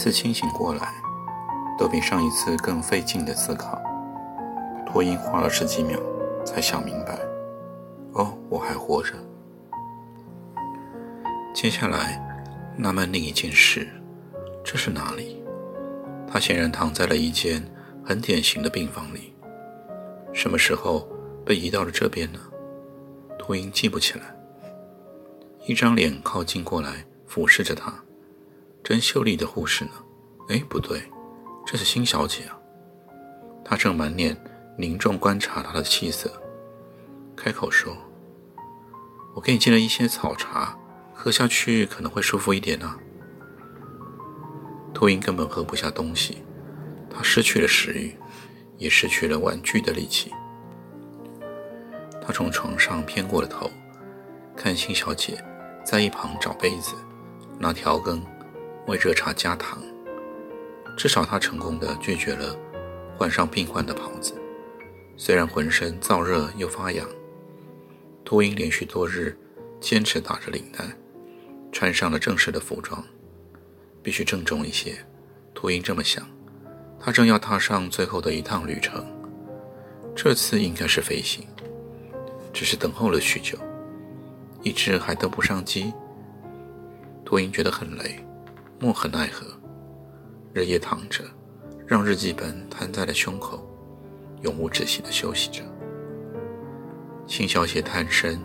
次清醒过来。都比上一次更费劲的思考。托因花了十几秒才想明白，哦，我还活着。接下来纳闷另一件事，这是哪里？他显然躺在了一间很典型的病房里。什么时候被移到了这边呢？托因记不起来。一张脸靠近过来，俯视着他。真秀丽的护士呢？哎，不对。这是辛小姐啊，她正满脸凝重观察他的气色，开口说：“我给你寄了一些草茶，喝下去可能会舒服一点呢。”秃鹰根本喝不下东西，他失去了食欲，也失去了玩具的力气。他从床上偏过了头，看辛小姐在一旁找杯子、拿调羹，为热茶加糖。至少他成功的拒绝了换上病患的袍子，虽然浑身燥热又发痒。秃鹰连续多日坚持打着领带，穿上了正式的服装，必须郑重一些。秃鹰这么想，他正要踏上最后的一趟旅程，这次应该是飞行，只是等候了许久，一直还登不上机。秃鹰觉得很累，莫可奈何。日夜躺着，让日记本摊在了胸口，永无止息地休息着。辛小姐探身，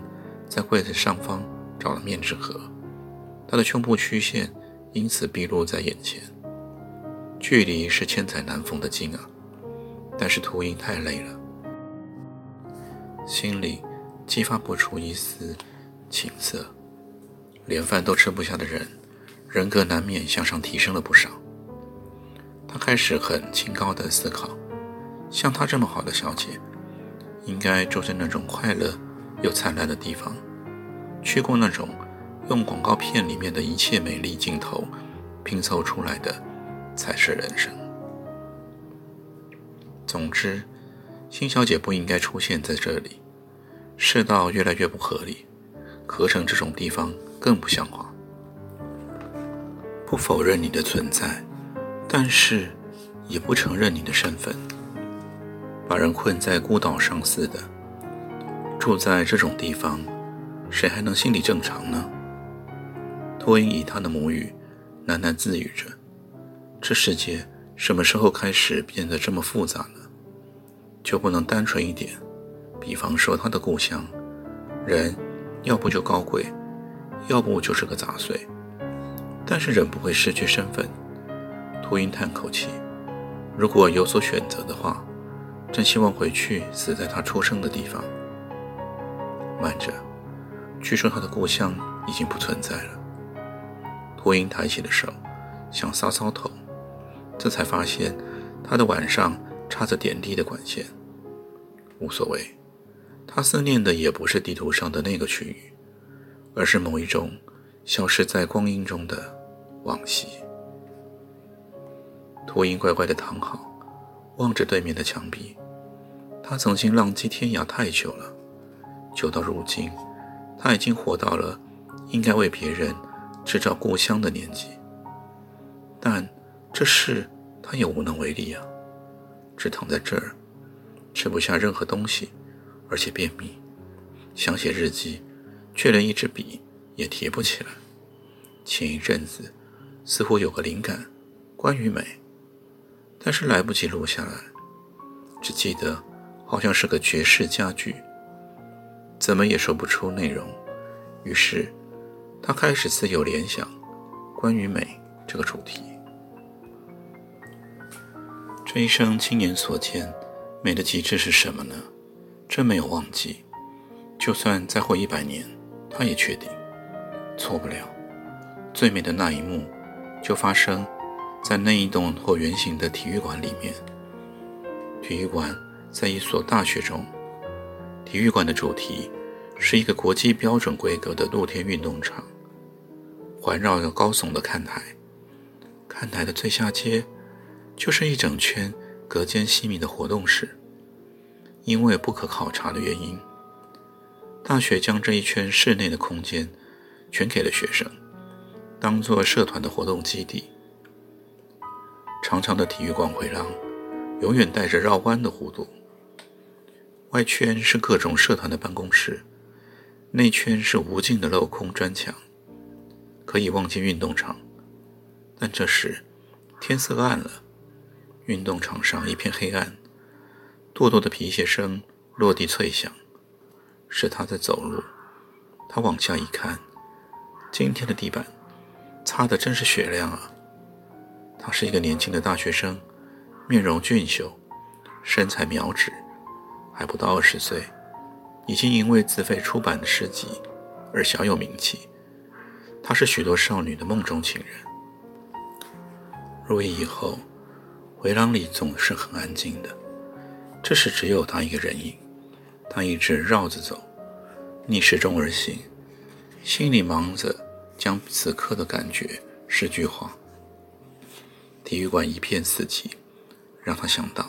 在柜子上方找了面纸盒，她的胸部曲线因此毕露在眼前。距离是千载难逢的近啊，但是秃鹰太累了，心里激发不出一丝情色。连饭都吃不下的人，人格难免向上提升了不少。他开始很清高的思考，像她这么好的小姐，应该住在那种快乐又灿烂的地方，去过那种用广告片里面的一切美丽镜头拼凑出来的才是人生。总之，新小姐不应该出现在这里。世道越来越不合理，合成这种地方更不像话。不否认你的存在。但是，也不承认你的身份，把人困在孤岛上似的，住在这种地方，谁还能心理正常呢？托因以他的母语喃喃自语着：“这世界什么时候开始变得这么复杂呢？就不能单纯一点？比方说他的故乡，人要不就高贵，要不就是个杂碎，但是人不会失去身份。”秃鹰叹口气：“如果有所选择的话，真希望回去死在他出生的地方。”慢着，据说他的故乡已经不存在了。秃鹰抬起了手，想搔搔头，这才发现他的碗上插着点滴的管线。无所谓，他思念的也不是地图上的那个区域，而是某一种消失在光阴中的往昔。秃鹰乖乖地躺好，望着对面的墙壁。他曾经浪迹天涯太久了，久到如今，他已经活到了应该为别人制造故乡的年纪。但这事他也无能为力啊！只躺在这儿，吃不下任何东西，而且便秘，想写日记，却连一支笔也提不起来。前一阵子，似乎有个灵感，关于美。但是来不及录下来，只记得好像是个爵士佳句，怎么也说不出内容。于是他开始自由联想关于美这个主题。这一生亲眼所见，美的极致是什么呢？真没有忘记。就算再活一百年，他也确定错不了。最美的那一幕就发生在那一栋椭圆形的体育馆里面。体育馆在一所大学中，体育馆的主题是一个国际标准规格的露天运动场，环绕着高耸的看台。看台的最下阶就是一整圈隔间细密的活动室。因为不可考察的原因，大学将这一圈室内的空间全给了学生，当做社团的活动基地。长长的体育馆回廊永远带着绕弯的弧度，外圈是各种社团的办公室，内圈是无尽的镂空砖墙，可以望见运动场。但这时天色暗了，运动场上一片黑暗。跺跺的皮鞋声落地脆响，是他在走路。他往下一看，今天的地板擦的真是雪亮啊！他是一个年轻的大学生，面容俊秀，身材苗直，还不到二十岁，已经因为自费出版的诗集而小有名气。他是许多少女的梦中情人。入夜以后，回廊里总是很安静的。这时只有他一个人影，他一直绕着走，逆时钟而行，心里忙着将此刻的感觉诗句化。体育馆一片死寂，让他想到，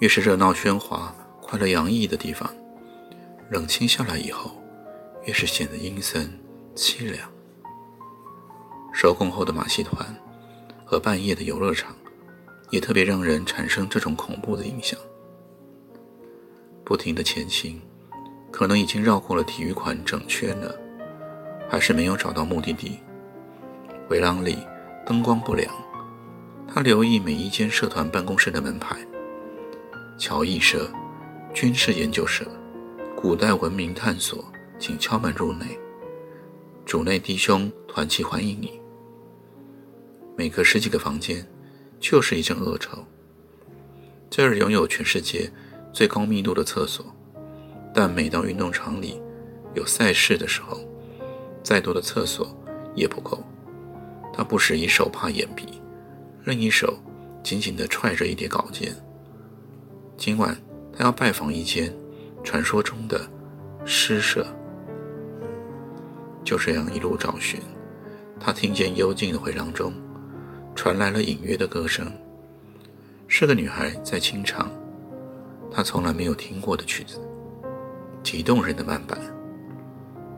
越是热闹喧哗、快乐洋溢的地方，冷清下来以后，越是显得阴森凄凉。收工后的马戏团和半夜的游乐场，也特别让人产生这种恐怖的印象。不停的前行，可能已经绕过了体育馆整圈了，还是没有找到目的地。回廊里灯光不良，他留意每一间社团办公室的门牌：乔艺社、军事研究社、古代文明探索，请敲门入内。主内弟兄团契欢迎你。每隔十几个房间，就是一阵恶臭。这儿拥有全世界。最高密度的厕所，但每当运动场里有赛事的时候，再多的厕所也不够。他不时一手帕掩鼻，另一手紧紧地揣着一叠稿件。今晚他要拜访一间传说中的诗社。就这样一路找寻，他听见幽静的回廊中传来了隐约的歌声，是个女孩在清唱。他从来没有听过的曲子，极动人的慢板。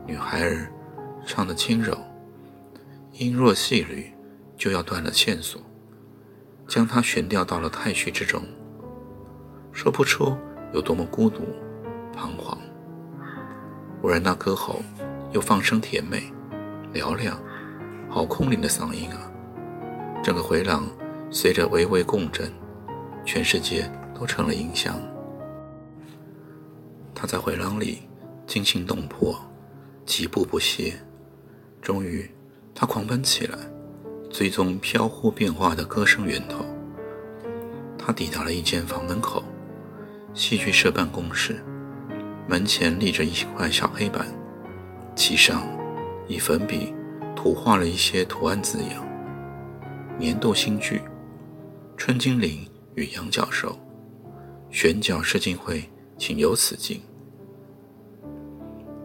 女孩儿唱得轻柔，音若细缕，就要断了线索，将它悬吊到了太虚之中，说不出有多么孤独、彷徨。忽然，那歌喉又放声甜美、嘹亮，好空灵的嗓音啊！整个回廊随着微微共振，全世界都成了音箱。他在回廊里惊心动魄，疾步不歇。终于，他狂奔起来，追踪飘忽变化的歌声源头。他抵达了一间房门口，戏剧社办公室。门前立着一块小黑板，其上以粉笔涂画了一些图案字样：“年度新剧，春精灵与羊角兽，选角试镜会。”请由此进。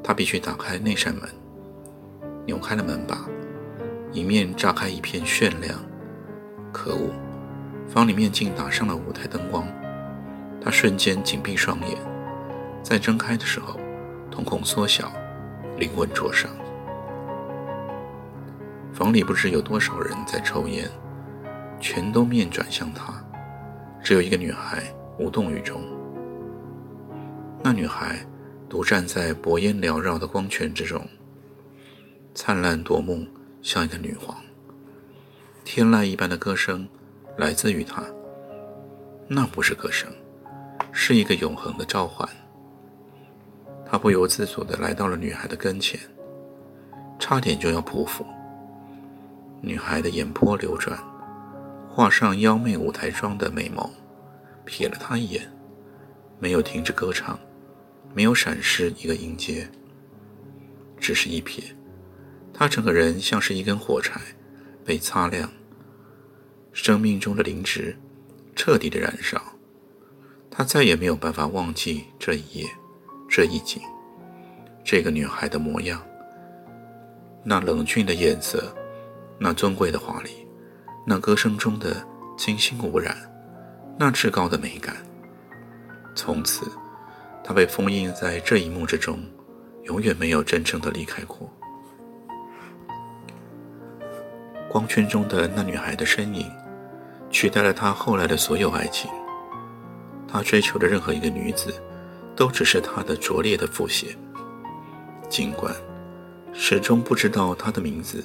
他必须打开那扇门，扭开了门把，迎面炸开一片炫亮。可恶，房里面竟打上了舞台灯光。他瞬间紧闭双眼，在睁开的时候，瞳孔缩小，灵魂灼伤。房里不知有多少人在抽烟，全都面转向他，只有一个女孩无动于衷。那女孩独站在薄烟缭绕的光圈之中，灿烂夺目，像一个女皇。天籁一般的歌声来自于她，那不是歌声，是一个永恒的召唤。他不由自主地来到了女孩的跟前，差点就要匍匐。女孩的眼波流转，画上妖媚舞台妆的美眸，瞥了他一眼，没有停止歌唱。没有闪失一个音阶，只是一瞥，他整个人像是一根火柴，被擦亮，生命中的灵芝彻底的燃烧。他再也没有办法忘记这一夜，这一景，这个女孩的模样，那冷峻的颜色，那尊贵的华丽，那歌声中的清新无染，那至高的美感。从此，他被封印在这一幕之中，永远没有真正的离开过。光圈中的那女孩的身影，取代了他后来的所有爱情。他追求的任何一个女子，都只是他的拙劣的复写。尽管始终不知道她的名字，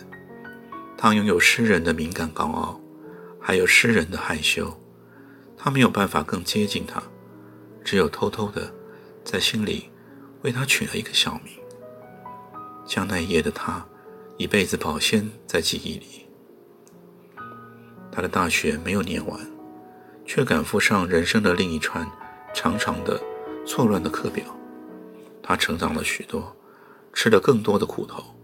他拥有诗人的敏感高傲，还有诗人的害羞。他没有办法更接近她，只有偷偷的在心里为她取了一个小名，将那一夜的他一辈子保鲜在记忆里。他的大学没有念完。却赶赴上人生的另一串长长的、错乱的课表。他成长了许多，吃了更多的苦头。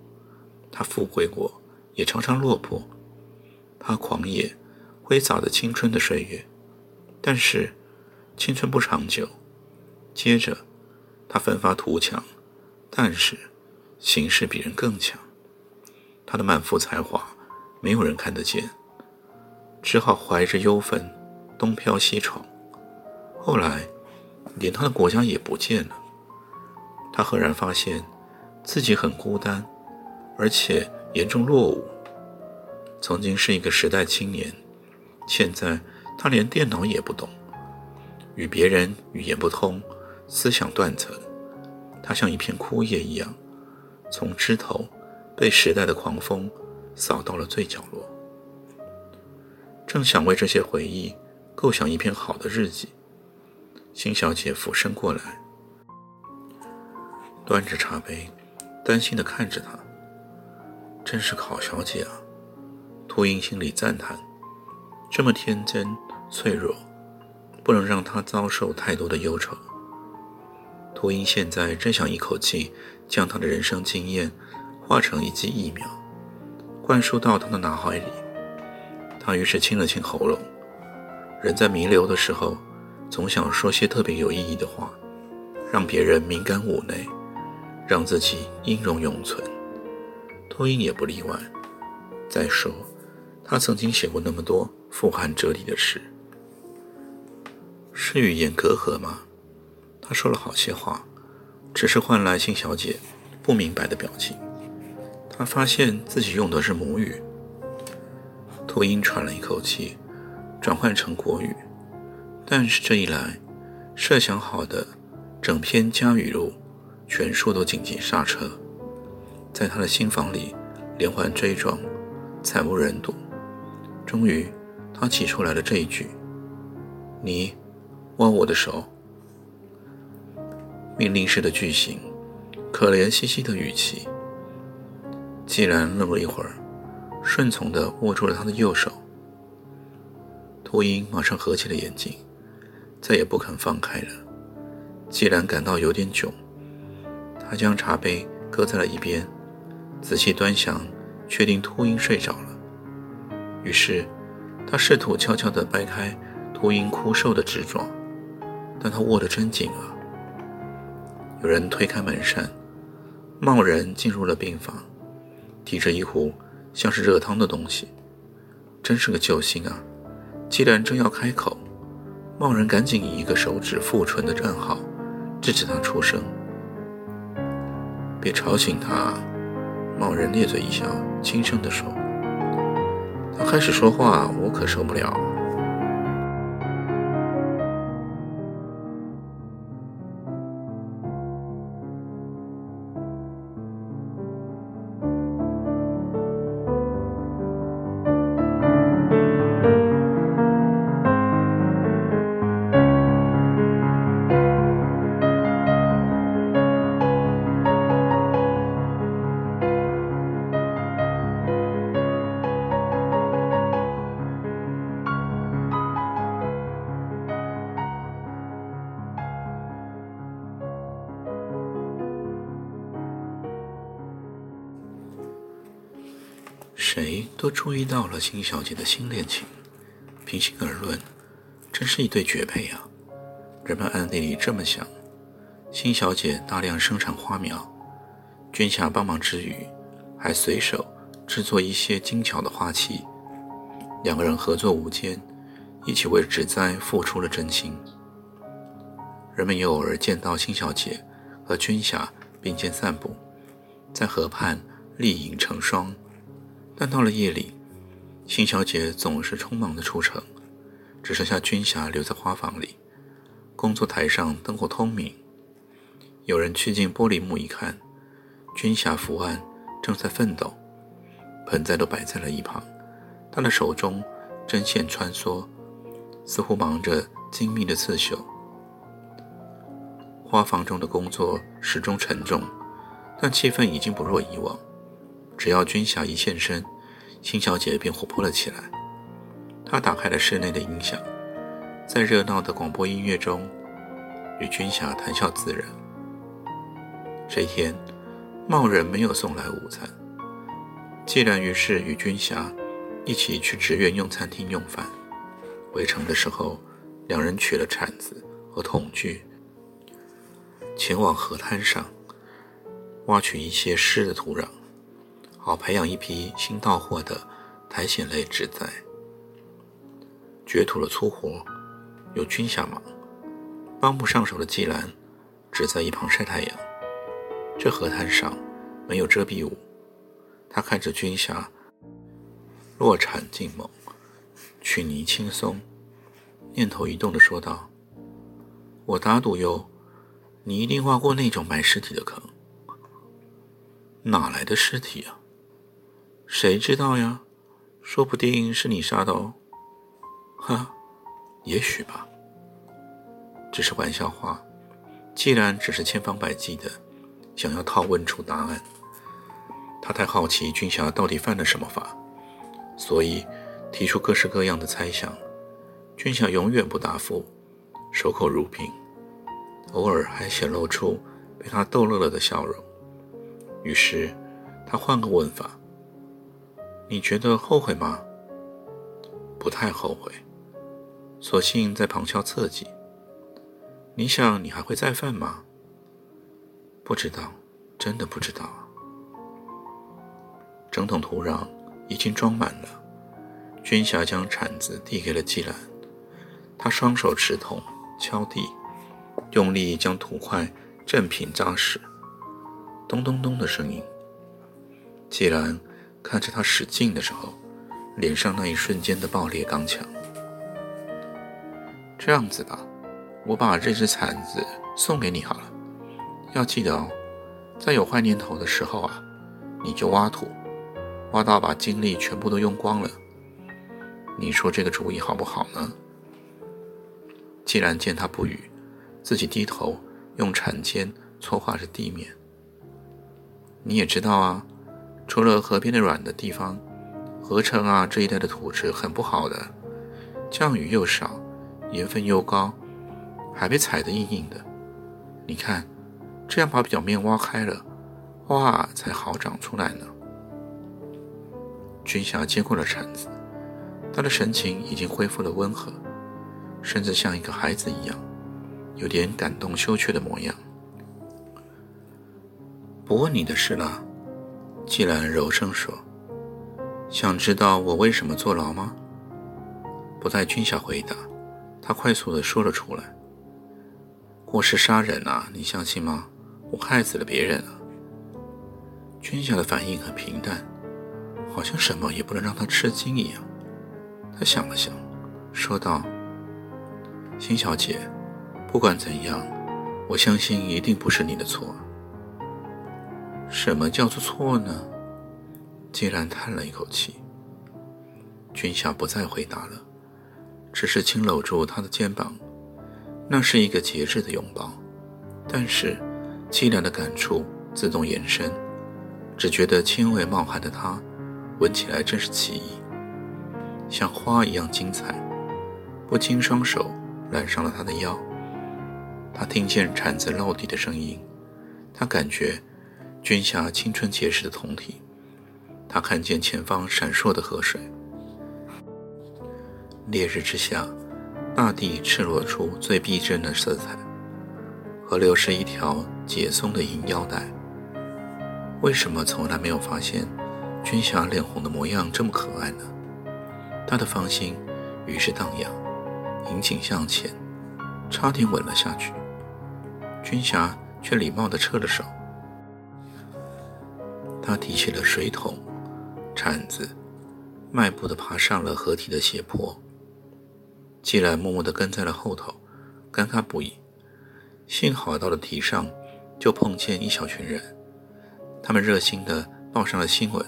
他富贵过，也常常落魄。他狂野、挥洒着青春的岁月，但是青春不长久。接着，他奋发图强，但是形势比人更强。他的满腹才华，没有人看得见，只好怀着忧愤。东飘西闯，后来连他的国家也不见了。他赫然发现自己很孤单，而且严重落伍。曾经是一个时代青年，现在他连电脑也不懂，与别人语言不通，思想断层。他像一片枯叶一样，从枝头被时代的狂风扫到了最角落。正想为这些回忆。构想一篇好的日记。辛小姐俯身过来，端着茶杯，担心地看着他。真是好小姐啊！秃鹰心里赞叹。这么天真脆弱，不能让她遭受太多的忧愁。秃鹰现在真想一口气将他的人生经验化成一剂疫苗，灌输到他的脑海里。他于是清了清喉咙。人在弥留的时候，总想说些特别有意义的话，让别人敏感妩内，让自己音容永存。秃鹰也不例外。再说，他曾经写过那么多富含哲理的诗，是语言隔阂吗？他说了好些话，只是换来辛小姐不明白的表情。他发现自己用的是母语。秃鹰喘了一口气。转换成国语，但是这一来，设想好的整篇加语录全数都紧急刹车，在他的心房里连环追撞，惨不忍睹。终于，他挤出来了这一句：“你握我的手。”命令式的句型，可怜兮兮的语气。既然愣了一会儿，顺从地握住了他的右手。秃鹰马上合起了眼睛，再也不肯放开了。既然感到有点窘，他将茶杯搁在了一边，仔细端详，确定秃鹰睡着了。于是，他试图悄悄地掰开秃鹰枯瘦的指爪，但他握得真紧啊！有人推开门扇，贸然进入了病房，提着一壶像是热汤的东西，真是个救星啊！既然正要开口，贸然赶紧以一个手指覆唇的账号制止他出声。别吵醒他，贸然咧嘴一笑，轻声地说：“他开始说话，我可受不了。”注意到了辛小姐的新恋情。平心而论，真是一对绝配啊！人们暗地里这么想。辛小姐大量生产花苗，君霞帮忙之余，还随手制作一些精巧的花器。两个人合作无间，一起为植栽付出了真心。人们也偶尔见到辛小姐和君霞并肩散步，在河畔丽影成双。但到了夜里，辛小姐总是匆忙地出城，只剩下君霞留在花房里。工作台上灯火通明，有人去进玻璃幕一看，君霞伏案正在奋斗，盆栽都摆在了一旁。他的手中针线穿梭，似乎忙着精密的刺绣。花房中的工作始终沉重，但气氛已经不若以往。只要君霞一现身，辛小姐便活泼了起来。她打开了室内的音响，在热闹的广播音乐中，与君霞谈笑自然。这一天，茂人没有送来午餐，既然于是与君霞。一起去职员用餐厅用饭。回城的时候，两人取了铲子和桶具，前往河滩上挖取一些湿的土壤，好培养一批新到货的苔藓类植栽。掘土的粗活由君夏忙，帮不上手的季兰只在一旁晒太阳。这河滩上没有遮蔽物，他看着军霞。落铲进猛，取泥轻松，念头一动地说道：“我打赌哟，你一定挖过那种埋尸体的坑。哪来的尸体啊？谁知道呀？说不定是你杀的哦。哈，也许吧。只是玩笑话。既然只是千方百计的想要套问出答案，他太好奇君霞到底犯了什么法。”所以，提出各式各样的猜想，君夏永远不答复，守口如瓶，偶尔还显露出被他逗乐了的笑容。于是，他换个问法：“你觉得后悔吗？”“不太后悔，索性在旁敲侧击。”“你想你还会再犯吗？”“不知道，真的不知道。”整桶土壤。已经装满了。军霞将铲子递给了季兰，他双手持桶敲地，用力将土块震平扎实，咚咚咚的声音。季兰看着他使劲的时候，脸上那一瞬间的爆裂刚强。这样子吧，我把这只铲子送给你好了。要记得哦，在有坏念头的时候啊，你就挖土。挖到把精力全部都用光了，你说这个主意好不好呢？既然见他不语，自己低头用铲尖搓画着地面。你也知道啊，除了河边的软的地方，河城啊这一带的土质很不好的，降雨又少，盐分又高，还被踩得硬硬的。你看，这样把表面挖开了，花才好长出来呢。军霞接过了铲子，他的神情已经恢复了温和，甚至像一个孩子一样，有点感动羞怯的模样。不问你的事了，季兰柔声说：“想知道我为什么坐牢吗？”不待君霞回答，他快速地说了出来：“过失杀人啊，你相信吗？我害死了别人啊。”君霞的反应很平淡。好像什么也不能让他吃惊一样。他想了想，说道：“辛小姐，不管怎样，我相信一定不是你的错。”什么叫做错呢？季然叹了一口气。君夏不再回答了，只是轻搂住他的肩膀。那是一个节制的拥抱，但是凄凉的感触自动延伸，只觉得轻微冒汗的他。闻起来真是奇异，像花一样精彩。不禁双手揽上了他的腰。他听见铲子落地的声音，他感觉君霞青春结实的酮体。他看见前方闪烁的河水。烈日之下，大地赤裸出最逼真的色彩。河流是一条解松的银腰带。为什么从来没有发现军霞脸红的模样这么可爱呢？他的芳心于是荡漾，引颈向前，差点吻了下去。军霞却礼貌地撤了手。他提起了水桶、铲子，迈步地爬上了河堤的斜坡。季兰默默地跟在了后头，尴尬不已。幸好到了堤上，就碰见一小群人。他们热心地报上了新闻：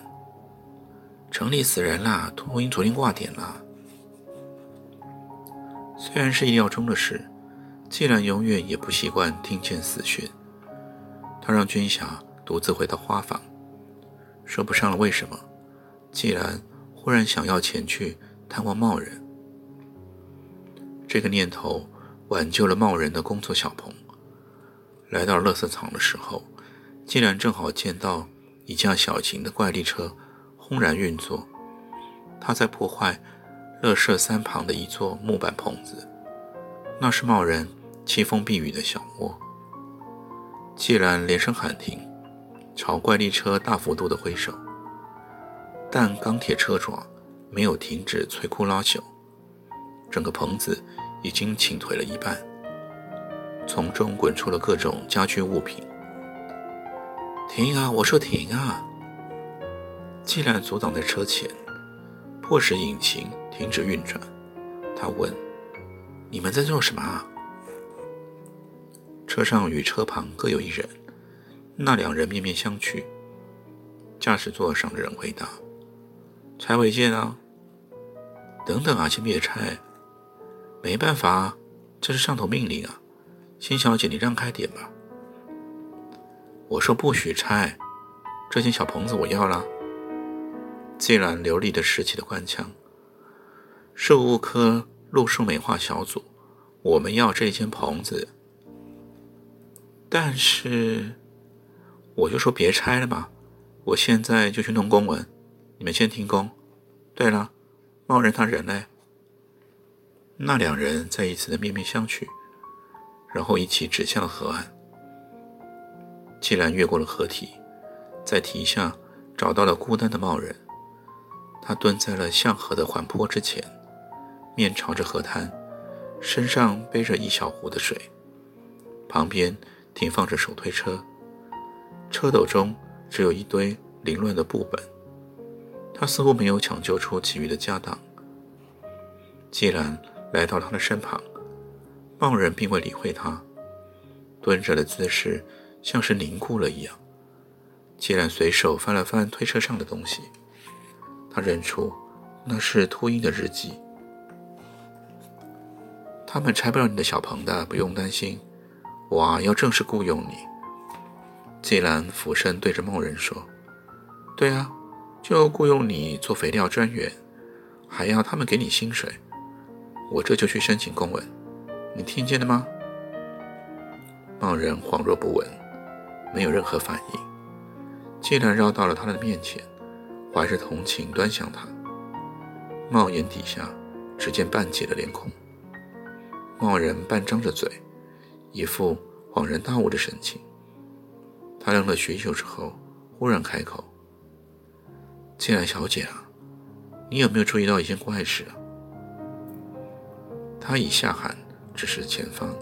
城里死人啦，秃鹰昨天挂点了。虽然是意料中的事，既然永远也不习惯听见死讯。他让军霞独自回到花房，说不上了为什么。既然忽然想要前去探望茂人，这个念头挽救了茂人的工作小棚。来到垃圾场的时候。竟然正好见到一架小型的怪力车轰然运作，他在破坏乐舍三旁的一座木板棚子，那是茂人凄风避雨的小窝。既然连声喊停，朝怪力车大幅度的挥手，但钢铁车爪没有停止摧枯拉朽，整个棚子已经倾颓了一半，从中滚出了各种家居物品。停啊！我说停啊！既然阻挡在车前，迫使引擎停止运转。他问：“你们在做什么啊？”车上与车旁各有一人，那两人面面相觑。驾驶座上的人回答：“拆违建啊！”等等啊，先别拆，没办法，这是上头命令啊。辛小姐，你让开点吧。我说不许拆，这间小棚子我要了。既然流利的拾起了官腔，事务科路树美化小组，我们要这间棚子。但是，我就说别拆了吧，我现在就去弄公文，你们先停工。对了，茂人他人呢？那两人再一次的面面相觑，然后一起指向了河岸。既然越过了河堤，在堤下找到了孤单的茂人，他蹲在了向河的缓坡之前，面朝着河滩，身上背着一小壶的水，旁边停放着手推车，车斗中只有一堆凌乱的布本，他似乎没有抢救出其余的家当。既然来到他的身旁，茂人并未理会他，蹲着的姿势。像是凝固了一样。既然随手翻了翻推车上的东西，他认出那是秃鹰的日记。他们拆不了你的小棚的，不用担心。我要正式雇佣你。既然俯身对着梦人说：“对啊，就雇佣你做肥料专员，还要他们给你薪水。我这就去申请公文，你听见了吗？”梦人恍若不闻。没有任何反应，竟然绕到了他的面前，怀着同情端详他。帽檐底下只见半截的脸孔，茂人半张着嘴，一副恍然大悟的神情。他愣了许久之后，忽然开口：“进来，小姐啊，你有没有注意到一件怪事啊？”他以下喊指示前方，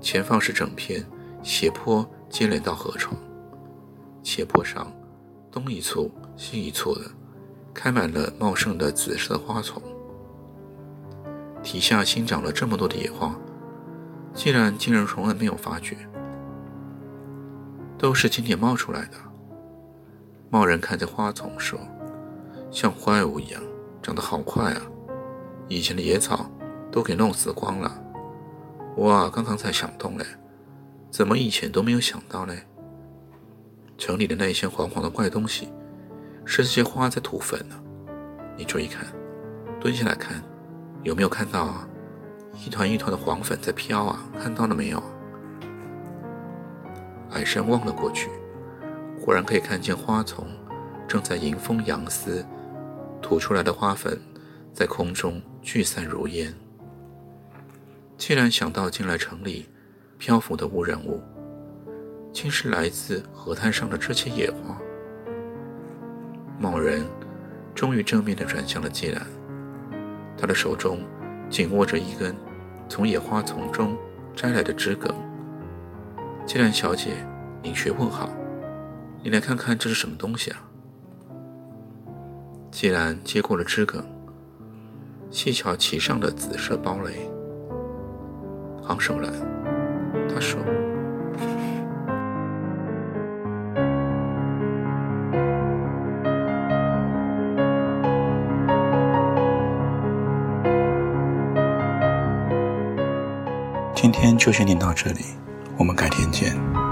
前方是整片斜坡。接连到河床，斜坡上东一簇西一簇的，开满了茂盛的紫色花丛。底下新长了这么多的野花，竟然竟然从来没有发觉，都是今天冒出来的。茂人看着花丛说：“像怪物一样，长得好快啊！以前的野草都给弄死光了。哇，刚刚才想通嘞。”怎么以前都没有想到呢？城里的那些黄黄的怪东西，是这些花在吐粉呢。你注意看，蹲下来看，有没有看到啊？一团一团的黄粉在飘啊，看到了没有？矮山望了过去，果然可以看见花丛正在迎风扬丝，吐出来的花粉在空中聚散如烟。既然想到进来城里漂浮的污染物，竟是来自河滩上的这些野花。贸然，终于正面的转向了季兰，他的手中紧握着一根从野花丛中摘来的枝梗。季兰小姐，你学问好，你来看看这是什么东西啊？既然接过了枝梗，细瞧其上的紫色包蕾，昂首来，他说。今天就先念到这里，我们改天见。